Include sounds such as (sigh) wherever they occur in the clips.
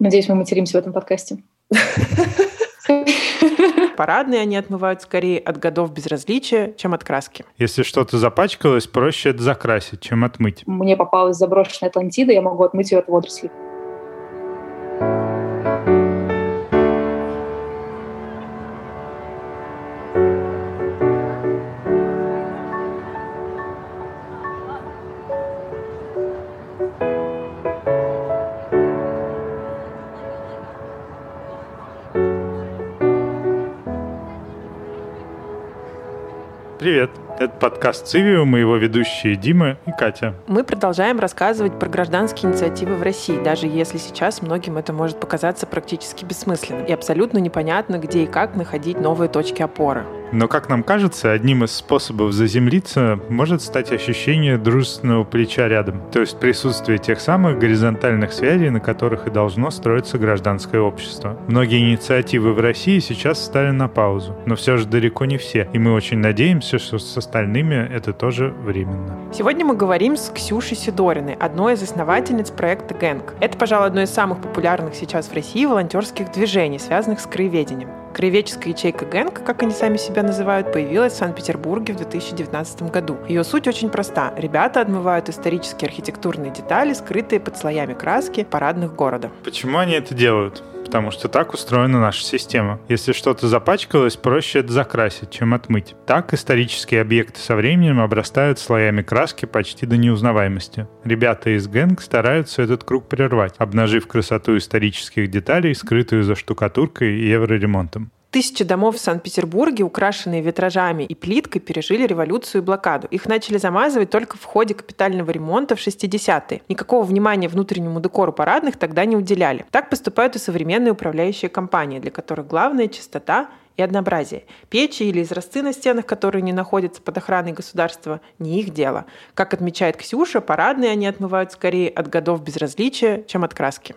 Надеюсь, мы материмся в этом подкасте. (laughs) Парадные они отмывают скорее от годов безразличия, чем от краски. Если что-то запачкалось, проще это закрасить, чем отмыть. Мне попалась заброшенная Атлантида, я могу отмыть ее от водорослей. Привет! Это подкаст «Цивиум» и его ведущие Дима и Катя. Мы продолжаем рассказывать про гражданские инициативы в России, даже если сейчас многим это может показаться практически бессмысленным и абсолютно непонятно, где и как находить новые точки опоры. Но, как нам кажется, одним из способов заземлиться может стать ощущение дружественного плеча рядом, то есть присутствие тех самых горизонтальных связей, на которых и должно строиться гражданское общество. Многие инициативы в России сейчас стали на паузу, но все же далеко не все, и мы очень надеемся, что с остальными это тоже временно. Сегодня мы говорим с Ксюшей Сидориной, одной из основательниц проекта «Гэнг». Это, пожалуй, одно из самых популярных сейчас в России волонтерских движений, связанных с краеведением. Краеведческая ячейка Гэнг, как они сами себя называют, появилась в Санкт-Петербурге в 2019 году. Ее суть очень проста. Ребята отмывают исторические архитектурные детали, скрытые под слоями краски парадных города. Почему они это делают? Потому что так устроена наша система. Если что-то запачкалось, проще это закрасить, чем отмыть. Так исторические объекты со временем обрастают слоями краски почти до неузнаваемости. Ребята из Гэнг стараются этот круг прервать, обнажив красоту исторических деталей, скрытую за штукатуркой и евроремонтом. Тысячи домов в Санкт-Петербурге, украшенные витражами и плиткой, пережили революцию и блокаду. Их начали замазывать только в ходе капитального ремонта в 60-е. Никакого внимания внутреннему декору парадных тогда не уделяли. Так поступают и современные управляющие компании, для которых главная чистота и однообразие. Печи или изразцы на стенах, которые не находятся под охраной государства, не их дело. Как отмечает Ксюша, парадные они отмывают скорее от годов безразличия, чем от краски.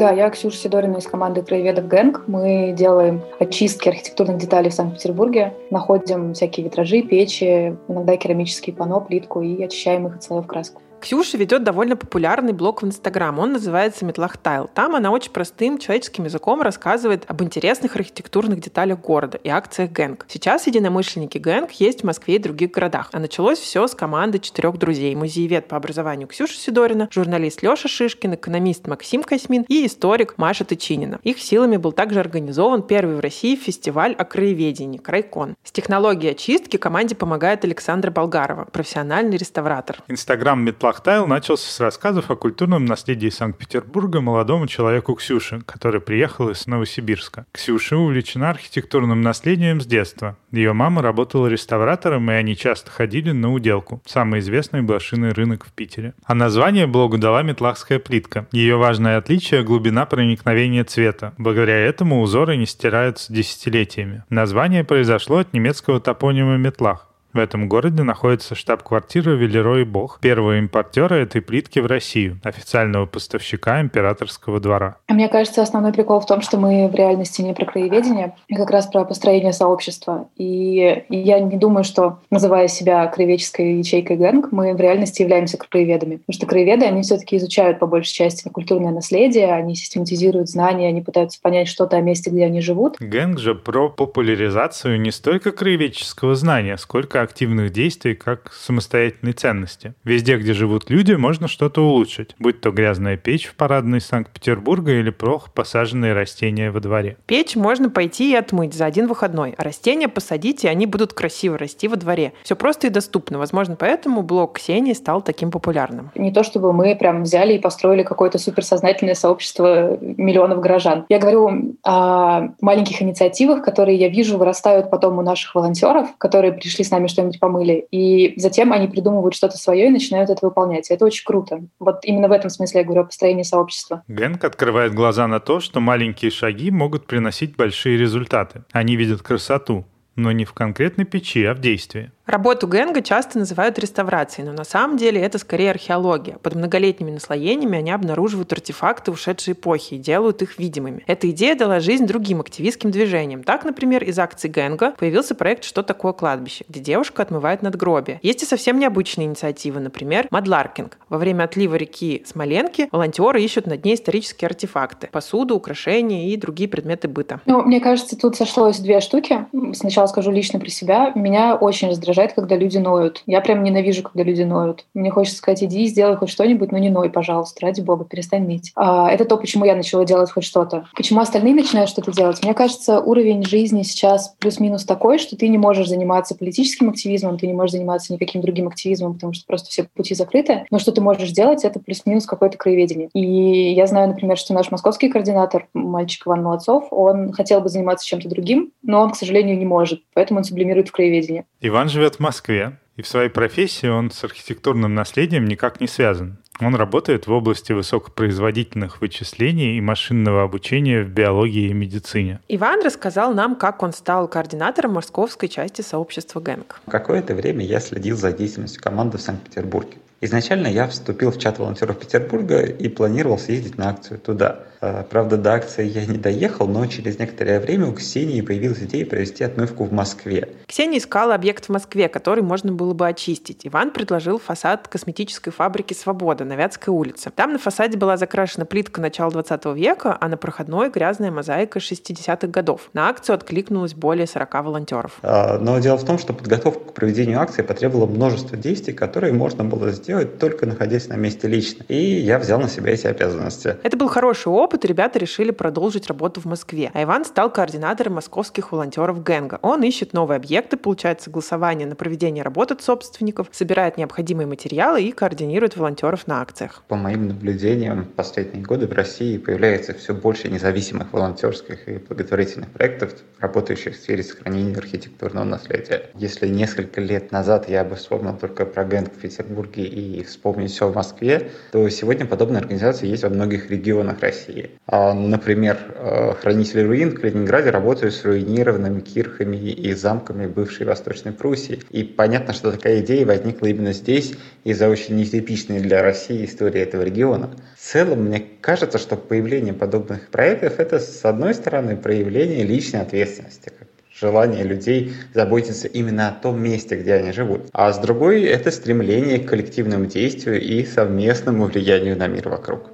Да, я Ксюша Сидорина из команды краеведов ГЭНК. Мы делаем очистки архитектурных деталей в Санкт-Петербурге, находим всякие витражи, печи, иногда керамические панно, плитку и очищаем их от слоев краску. Ксюша ведет довольно популярный блог в Инстаграм. Он называется «Метлах Тайл». Там она очень простым человеческим языком рассказывает об интересных архитектурных деталях города и акциях Гэнг. Сейчас единомышленники Гэнг есть в Москве и других городах. А началось все с команды четырех друзей. Музеевед по образованию Ксюша Сидорина, журналист Леша Шишкин, экономист Максим Косьмин и историк Маша Тычинина. Их силами был также организован первый в России фестиваль о краеведении «Крайкон». С технологией очистки команде помогает Александра Болгарова, профессиональный реставратор. Инстаграм Метлах Лахтайл начался с рассказов о культурном наследии Санкт-Петербурга молодому человеку Ксюше, который приехал из Новосибирска. Ксюша увлечена архитектурным наследием с детства. Ее мама работала реставратором, и они часто ходили на уделку. Самый известный блошиный рынок в Питере. А название блогу дала метлахская плитка. Ее важное отличие – глубина проникновения цвета. Благодаря этому узоры не стираются десятилетиями. Название произошло от немецкого топонима метлах в этом городе находится штаб-квартира Велерой Бог, первого импортера этой плитки в Россию, официального поставщика императорского двора. Мне кажется, основной прикол в том, что мы в реальности не про краеведение, а как раз про построение сообщества. И я не думаю, что, называя себя краеведческой ячейкой ГЭНГ, мы в реальности являемся краеведами. Потому что краеведы, они все таки изучают по большей части культурное наследие, они систематизируют знания, они пытаются понять что-то о месте, где они живут. ГЭНГ же про популяризацию не столько краеведческого знания, сколько активных действий как самостоятельной ценности. Везде, где живут люди, можно что-то улучшить, будь то грязная печь в парадной Санкт-Петербурга или плохо посаженные растения во дворе. Печь можно пойти и отмыть за один выходной, а растения посадить, и они будут красиво расти во дворе. Все просто и доступно. Возможно, поэтому блог Ксении стал таким популярным. Не то, чтобы мы прям взяли и построили какое-то суперсознательное сообщество миллионов горожан. Я говорю о маленьких инициативах, которые я вижу вырастают потом у наших волонтеров, которые пришли с нами что-нибудь помыли. И затем они придумывают что-то свое и начинают это выполнять. Это очень круто. Вот именно в этом смысле я говорю о построении сообщества. Гэнк открывает глаза на то, что маленькие шаги могут приносить большие результаты. Они видят красоту, но не в конкретной печи, а в действии. Работу Генга часто называют реставрацией, но на самом деле это скорее археология. Под многолетними наслоениями они обнаруживают артефакты ушедшей эпохи и делают их видимыми. Эта идея дала жизнь другим активистским движениям. Так, например, из акции Генга появился проект «Что такое кладбище?», где девушка отмывает надгробие. Есть и совсем необычные инициативы, например, Мадларкинг. Во время отлива реки Смоленки волонтеры ищут на дне исторические артефакты – посуду, украшения и другие предметы быта. Ну, мне кажется, тут сошлось две штуки. Сначала скажу лично про себя. Меня очень раздражает, когда люди ноют. Я прям ненавижу, когда люди ноют. Мне хочется сказать, иди, сделай хоть что-нибудь, но не ной, пожалуйста, ради бога, перестань ныть. А, это то, почему я начала делать хоть что-то. Почему остальные начинают что-то делать? Мне кажется, уровень жизни сейчас плюс-минус такой, что ты не можешь заниматься политическим активизмом, ты не можешь заниматься никаким другим активизмом, потому что просто все пути закрыты. Но что ты можешь делать, это плюс-минус какое-то краеведение. И я знаю, например, что наш московский координатор, мальчик Иван Молодцов, он хотел бы заниматься чем-то другим, но он, к сожалению, не может. Поэтому он сублимирует в краеведении. Иван живет в Москве, и в своей профессии он с архитектурным наследием никак не связан. Он работает в области высокопроизводительных вычислений и машинного обучения в биологии и медицине. Иван рассказал нам, как он стал координатором московской части сообщества ГЭНК. Какое-то время я следил за деятельностью команды в Санкт-Петербурге. Изначально я вступил в чат волонтеров Петербурга и планировал съездить на акцию туда. А, правда, до акции я не доехал, но через некоторое время у Ксении появилась идея провести отмывку в Москве. Ксения искала объект в Москве, который можно было бы очистить. Иван предложил фасад косметической фабрики «Свобода» на Вятской улице. Там на фасаде была закрашена плитка начала 20 века, а на проходной грязная мозаика 60-х годов. На акцию откликнулось более 40 волонтеров. А, но дело в том, что подготовка к проведению акции потребовала множество действий, которые можно было сделать делать, только находясь на месте лично. И я взял на себя эти обязанности. Это был хороший опыт, ребята решили продолжить работу в Москве. А Иван стал координатором московских волонтеров Генга. Он ищет новые объекты, получает согласование на проведение работ от собственников, собирает необходимые материалы и координирует волонтеров на акциях. По моим наблюдениям, в последние годы в России появляется все больше независимых волонтерских и благотворительных проектов, работающих в сфере сохранения архитектурного наследия. Если несколько лет назад я бы вспомнил только про Генг в Петербурге и и вспомнить все в Москве, то сегодня подобные организации есть во многих регионах России. А, например, э, хранители руин в Калининграде работают с руинированными кирхами и замками бывшей Восточной Пруссии. И понятно, что такая идея возникла именно здесь из-за очень нетипичной для России истории этого региона. В целом, мне кажется, что появление подобных проектов – это, с одной стороны, проявление личной ответственности, желание людей заботиться именно о том месте, где они живут. А с другой — это стремление к коллективному действию и совместному влиянию на мир вокруг.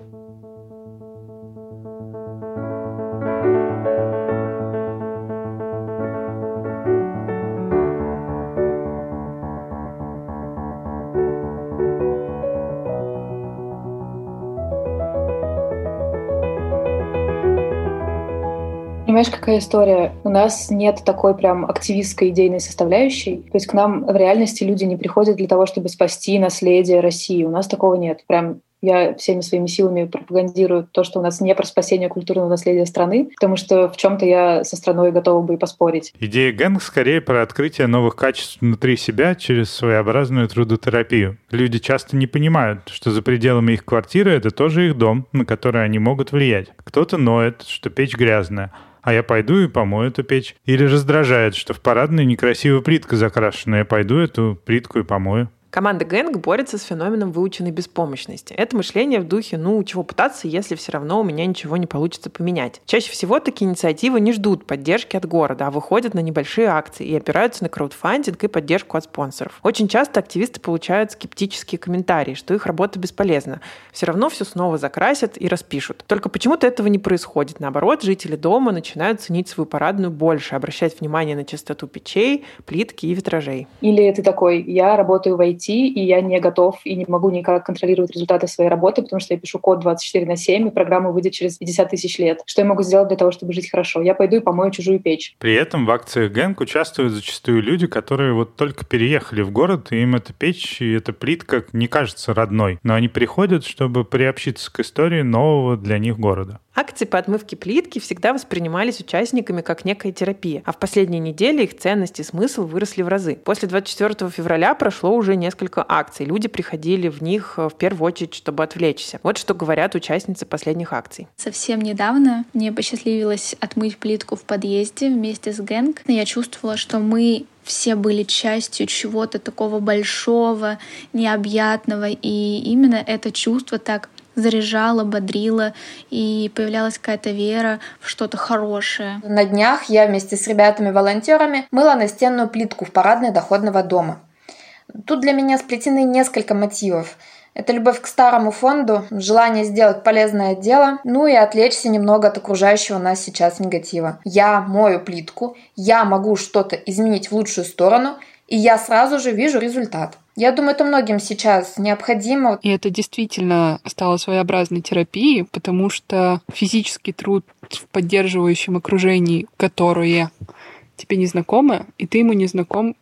Понимаешь, какая история? У нас нет такой прям активистской идейной составляющей. То есть к нам в реальности люди не приходят для того, чтобы спасти наследие России. У нас такого нет. Прям я всеми своими силами пропагандирую то, что у нас не про спасение культурного наследия страны, потому что в чем-то я со страной готова бы и поспорить. Идея Гэнг скорее про открытие новых качеств внутри себя через своеобразную трудотерапию. Люди часто не понимают, что за пределами их квартиры это тоже их дом, на который они могут влиять. Кто-то ноет, что печь грязная, а я пойду и помою эту печь. Или раздражает, что в парадной некрасивая плитка закрашенная, я пойду эту плитку и помою. Команда Гэнг борется с феноменом выученной беспомощности. Это мышление в духе «ну, чего пытаться, если все равно у меня ничего не получится поменять». Чаще всего такие инициативы не ждут поддержки от города, а выходят на небольшие акции и опираются на краудфандинг и поддержку от спонсоров. Очень часто активисты получают скептические комментарии, что их работа бесполезна. Все равно все снова закрасят и распишут. Только почему-то этого не происходит. Наоборот, жители дома начинают ценить свою парадную больше, обращать внимание на чистоту печей, плитки и витражей. Или ты такой, я работаю в IT, идти, и я не готов и не могу никак контролировать результаты своей работы, потому что я пишу код 24 на 7, и программа выйдет через 50 тысяч лет. Что я могу сделать для того, чтобы жить хорошо? Я пойду и помою чужую печь. При этом в акциях Гэнк участвуют зачастую люди, которые вот только переехали в город, и им эта печь и эта плитка не кажется родной. Но они приходят, чтобы приобщиться к истории нового для них города. Акции по отмывке плитки всегда воспринимались участниками как некая терапия, а в последние недели их ценность и смысл выросли в разы. После 24 февраля прошло уже несколько акций. Люди приходили в них э, в первую очередь, чтобы отвлечься. Вот что говорят участницы последних акций. Совсем недавно мне посчастливилось отмыть плитку в подъезде вместе с Гэнг. Я чувствовала, что мы все были частью чего-то такого большого, необъятного, и именно это чувство так заряжала, бодрила, и появлялась какая-то вера в что-то хорошее. На днях я вместе с ребятами-волонтерами мыла настенную плитку в парадной доходного дома. Тут для меня сплетены несколько мотивов. Это любовь к старому фонду, желание сделать полезное дело, ну и отвлечься немного от окружающего нас сейчас негатива. Я мою плитку, я могу что-то изменить в лучшую сторону, и я сразу же вижу результат. Я думаю, это многим сейчас необходимо. И это действительно стало своеобразной терапией, потому что физический труд в поддерживающем окружении, которое тебе не знакомо, и ты ему не знаком,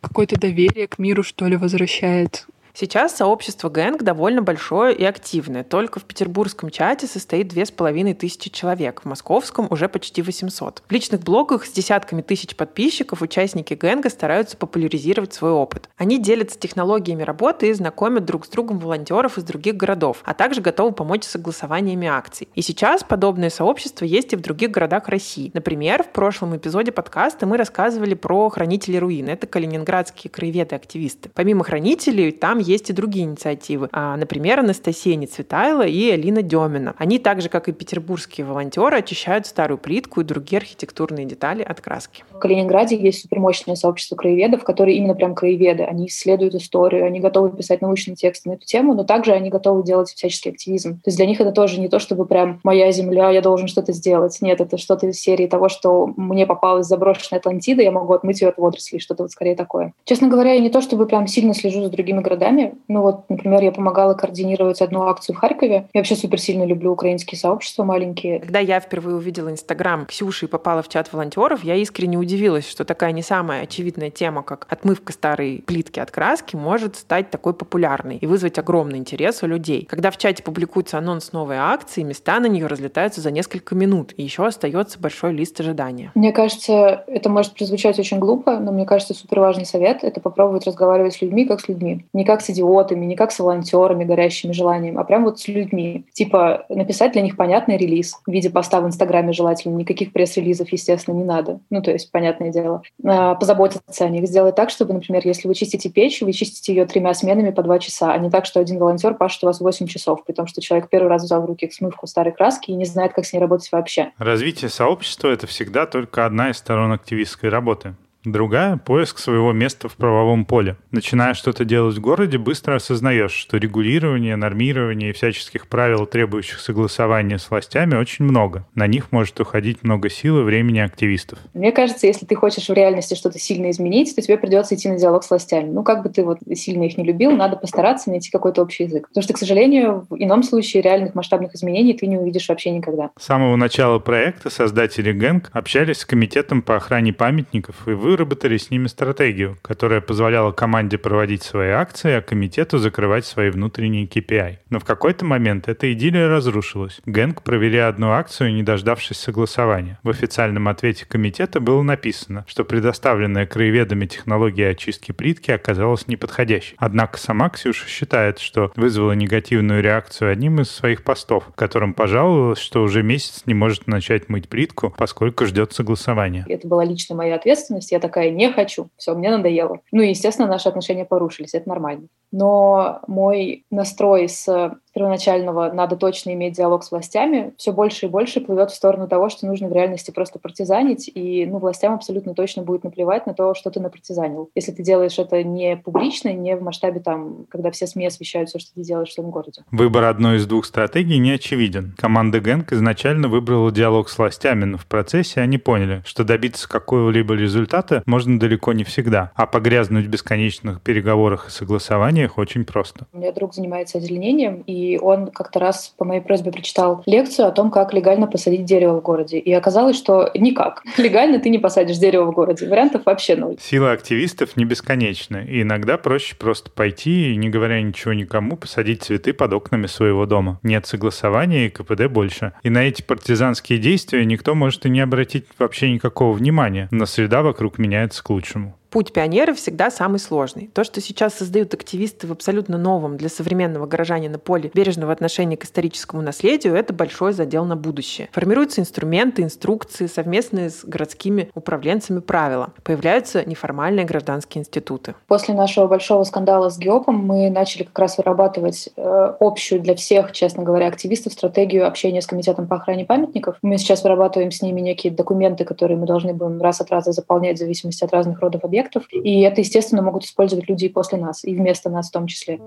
какое-то доверие к миру, что ли, возвращает. Сейчас сообщество Гэнг довольно большое и активное. Только в петербургском чате состоит две с половиной тысячи человек, в московском уже почти 800. В личных блогах с десятками тысяч подписчиков участники Гэнга стараются популяризировать свой опыт. Они делятся технологиями работы и знакомят друг с другом волонтеров из других городов, а также готовы помочь с согласованиями акций. И сейчас подобное сообщество есть и в других городах России. Например, в прошлом эпизоде подкаста мы рассказывали про хранителей руин. Это калининградские краеведы-активисты. Помимо хранителей, там есть и другие инициативы. А, например, Анастасия Нецветайла и Алина Демина. Они так же, как и петербургские волонтеры, очищают старую плитку и другие архитектурные детали от краски. В Калининграде есть супермощное сообщество краеведов, которые именно прям краеведы. Они исследуют историю, они готовы писать научные тексты на эту тему, но также они готовы делать всяческий активизм. То есть для них это тоже не то, чтобы прям «моя земля, я должен что-то сделать». Нет, это что-то из серии того, что мне попалась заброшенная Атлантида, я могу отмыть ее от водорослей, что-то вот скорее такое. Честно говоря, я не то, чтобы прям сильно слежу за другими городами, городами. Ну вот, например, я помогала координировать одну акцию в Харькове. Я вообще супер сильно люблю украинские сообщества маленькие. Когда я впервые увидела Инстаграм Ксюши и попала в чат волонтеров, я искренне удивилась, что такая не самая очевидная тема, как отмывка старой плитки от краски, может стать такой популярной и вызвать огромный интерес у людей. Когда в чате публикуется анонс новой акции, места на нее разлетаются за несколько минут, и еще остается большой лист ожидания. Мне кажется, это может прозвучать очень глупо, но мне кажется, супер важный совет — это попробовать разговаривать с людьми как с людьми. Не как с идиотами, не как с волонтерами, горящими желанием, а прям вот с людьми. Типа написать для них понятный релиз в виде поста в Инстаграме желательно. Никаких пресс-релизов, естественно, не надо. Ну, то есть, понятное дело. А, позаботиться о них. Сделать так, чтобы, например, если вы чистите печь, вы чистите ее тремя сменами по два часа, а не так, что один волонтер пашет у вас 8 часов, при том, что человек первый раз взял в руки смывку старой краски и не знает, как с ней работать вообще. Развитие сообщества — это всегда только одна из сторон активистской работы. Другая — поиск своего места в правовом поле. Начиная что-то делать в городе, быстро осознаешь, что регулирование, нормирование и всяческих правил, требующих согласования с властями, очень много. На них может уходить много сил и времени активистов. Мне кажется, если ты хочешь в реальности что-то сильно изменить, то тебе придется идти на диалог с властями. Ну, как бы ты вот сильно их не любил, надо постараться найти какой-то общий язык. Потому что, к сожалению, в ином случае реальных масштабных изменений ты не увидишь вообще никогда. С самого начала проекта создатели ГЭНК общались с Комитетом по охране памятников и вы выработали с ними стратегию, которая позволяла команде проводить свои акции, а комитету закрывать свои внутренние KPI. Но в какой-то момент эта идиллия разрушилась. Гэнг провели одну акцию, не дождавшись согласования. В официальном ответе комитета было написано, что предоставленная краеведами технология очистки плитки оказалась неподходящей. Однако сама Ксюша считает, что вызвала негативную реакцию одним из своих постов, в котором пожаловалась, что уже месяц не может начать мыть плитку, поскольку ждет согласования. Это была лично моя ответственность. Я такая, не хочу, все, мне надоело. Ну и, естественно, наши отношения порушились, это нормально. Но мой настрой с первоначального «надо точно иметь диалог с властями» все больше и больше плывет в сторону того, что нужно в реальности просто партизанить, и ну, властям абсолютно точно будет наплевать на то, что ты напартизанил. Если ты делаешь это не публично, не в масштабе, там, когда все СМИ освещают все, что ты делаешь в своем городе. Выбор одной из двух стратегий не очевиден. Команда Гэнк изначально выбрала диалог с властями, но в процессе они поняли, что добиться какого-либо результата можно далеко не всегда, а погрязнуть в бесконечных переговорах и согласованиях очень просто. У меня друг занимается озеленением, и он как-то раз по моей просьбе прочитал лекцию о том, как легально посадить дерево в городе. И оказалось, что никак. (laughs) Легально ты не посадишь дерево в городе. Вариантов вообще ноль. Сила активистов не бесконечна, и иногда проще просто пойти и, не говоря ничего никому, посадить цветы под окнами своего дома. Нет согласования и КПД больше. И на эти партизанские действия никто может и не обратить вообще никакого внимания, но среда вокруг меняется к лучшему. Путь пионера всегда самый сложный. То, что сейчас создают активисты в абсолютно новом для современного горожанина поле бережного отношения к историческому наследию, это большой задел на будущее. Формируются инструменты, инструкции, совместные с городскими управленцами правила. Появляются неформальные гражданские институты. После нашего большого скандала с ГИОПом мы начали как раз вырабатывать э, общую для всех, честно говоря, активистов стратегию общения с Комитетом по охране памятников. Мы сейчас вырабатываем с ними некие документы, которые мы должны будем раз от раза заполнять в зависимости от разных родов объектов. И это, естественно, могут использовать люди и после нас, и вместо нас в том числе.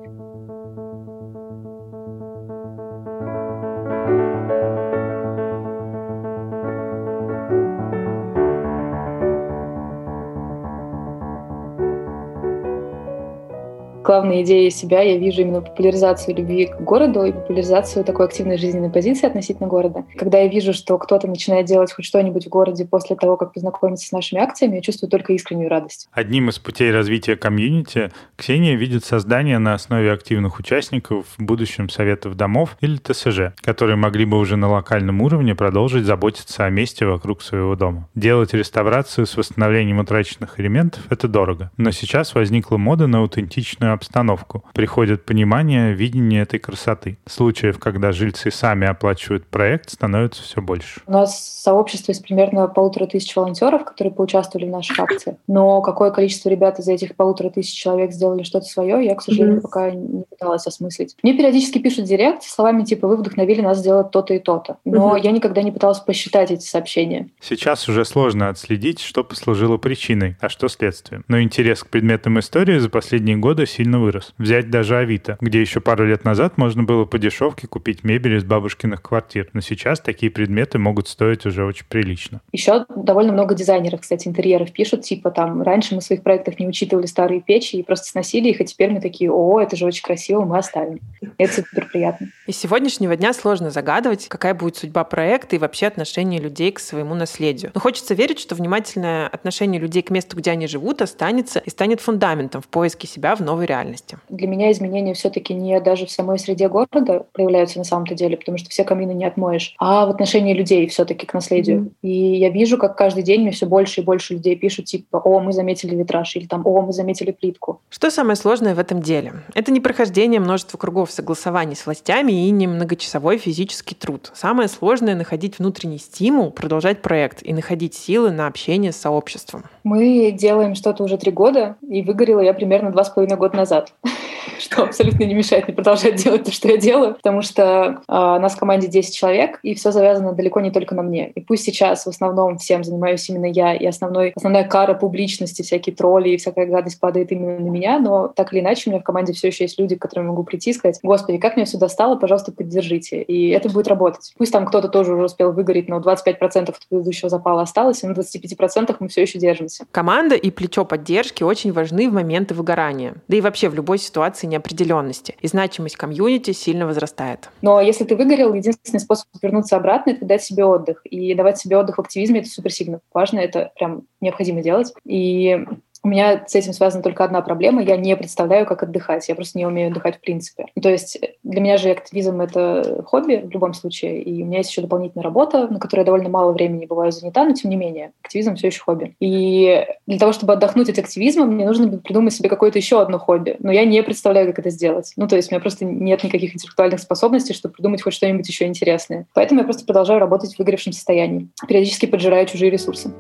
Главной идеей себя я вижу именно популяризацию любви к городу и популяризацию такой активной жизненной позиции относительно города. Когда я вижу, что кто-то начинает делать хоть что-нибудь в городе после того, как познакомится с нашими акциями, я чувствую только искреннюю радость. Одним из путей развития комьюнити Ксения видит создание на основе активных участников в будущем советов домов или ТСЖ, которые могли бы уже на локальном уровне продолжить заботиться о месте вокруг своего дома. Делать реставрацию с восстановлением утраченных элементов — это дорого. Но сейчас возникла мода на аутентичную обстановку. Приходит понимание, видение этой красоты. Случаев, когда жильцы сами оплачивают проект, становится все больше. У нас сообщество из примерно полутора тысяч волонтеров, которые поучаствовали в наших акциях. Но какое количество ребят из этих полутора тысяч человек сделали что-то свое, я, к сожалению, mm-hmm. пока не пыталась осмыслить. Мне периодически пишут директ словами типа «Вы вдохновили нас сделать то-то и то-то». Но mm-hmm. я никогда не пыталась посчитать эти сообщения. Сейчас уже сложно отследить, что послужило причиной, а что следствием. Но интерес к предметам истории за последние годы сильно сильно вырос. Взять даже Авито, где еще пару лет назад можно было по дешевке купить мебель из бабушкиных квартир. Но сейчас такие предметы могут стоить уже очень прилично. Еще довольно много дизайнеров, кстати, интерьеров пишут, типа там, раньше мы в своих проектах не учитывали старые печи и просто сносили их, а теперь мы такие, о, это же очень красиво, мы оставим. Это супер приятно. И с сегодняшнего дня сложно загадывать, какая будет судьба проекта и вообще отношение людей к своему наследию. Но хочется верить, что внимательное отношение людей к месту, где они живут, останется и станет фундаментом в поиске себя в новой реальности. Для меня изменения все-таки не даже в самой среде города проявляются на самом-то деле, потому что все камины не отмоешь, а в отношении людей все-таки к наследию. Mm-hmm. И я вижу, как каждый день мне все больше и больше людей пишут, типа, о, мы заметили витраж, или там, о, мы заметили плитку. Что самое сложное в этом деле? Это не прохождение множества кругов согласований с властями и не многочасовой физический труд. Самое сложное — находить внутренний стимул, продолжать проект и находить силы на общение с сообществом. Мы делаем что-то уже три года, и выгорела я примерно два с половиной года назад (laughs) что абсолютно не мешает мне продолжать делать то, что я делаю, потому что э, нас в команде 10 человек, и все завязано далеко не только на мне. И пусть сейчас в основном всем занимаюсь именно я, и основной, основная кара публичности, всякие тролли и всякая гадость падает именно на меня, но так или иначе у меня в команде все еще есть люди, к которым могу прийти и сказать, господи, как меня сюда стало, пожалуйста, поддержите. И это будет работать. Пусть там кто-то тоже уже успел выгореть, но 25% от предыдущего запала осталось, и на 25% мы все еще держимся. Команда и плечо поддержки очень важны в моменты выгорания. Да и вообще в любой ситуации неопределенности, и значимость комьюнити сильно возрастает. Но если ты выгорел, единственный способ вернуться обратно — это дать себе отдых. И давать себе отдых в активизме — это супер сильно важно, это прям необходимо делать. И у меня с этим связана только одна проблема. Я не представляю, как отдыхать. Я просто не умею отдыхать в принципе. То есть для меня же активизм — это хобби в любом случае. И у меня есть еще дополнительная работа, на которой я довольно мало времени бываю занята, но тем не менее, активизм все еще хобби. И для того, чтобы отдохнуть от активизма, мне нужно придумать себе какое-то еще одно хобби. Но я не представляю, как это сделать. Ну, то есть у меня просто нет никаких интеллектуальных способностей, чтобы придумать хоть что-нибудь еще интересное. Поэтому я просто продолжаю работать в выгоревшем состоянии. Периодически поджираю чужие ресурсы.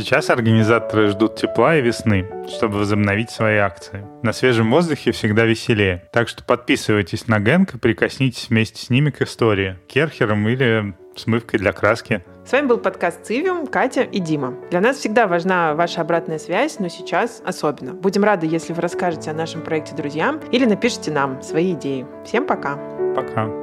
Сейчас организаторы ждут тепла и весны, чтобы возобновить свои акции. На свежем воздухе всегда веселее, так что подписывайтесь на Гэнк и прикоснитесь вместе с ними к истории, керхерам или смывкой для краски. С вами был подкаст «Цивиум», Катя и Дима. Для нас всегда важна ваша обратная связь, но сейчас особенно. Будем рады, если вы расскажете о нашем проекте друзьям или напишите нам свои идеи. Всем пока! Пока!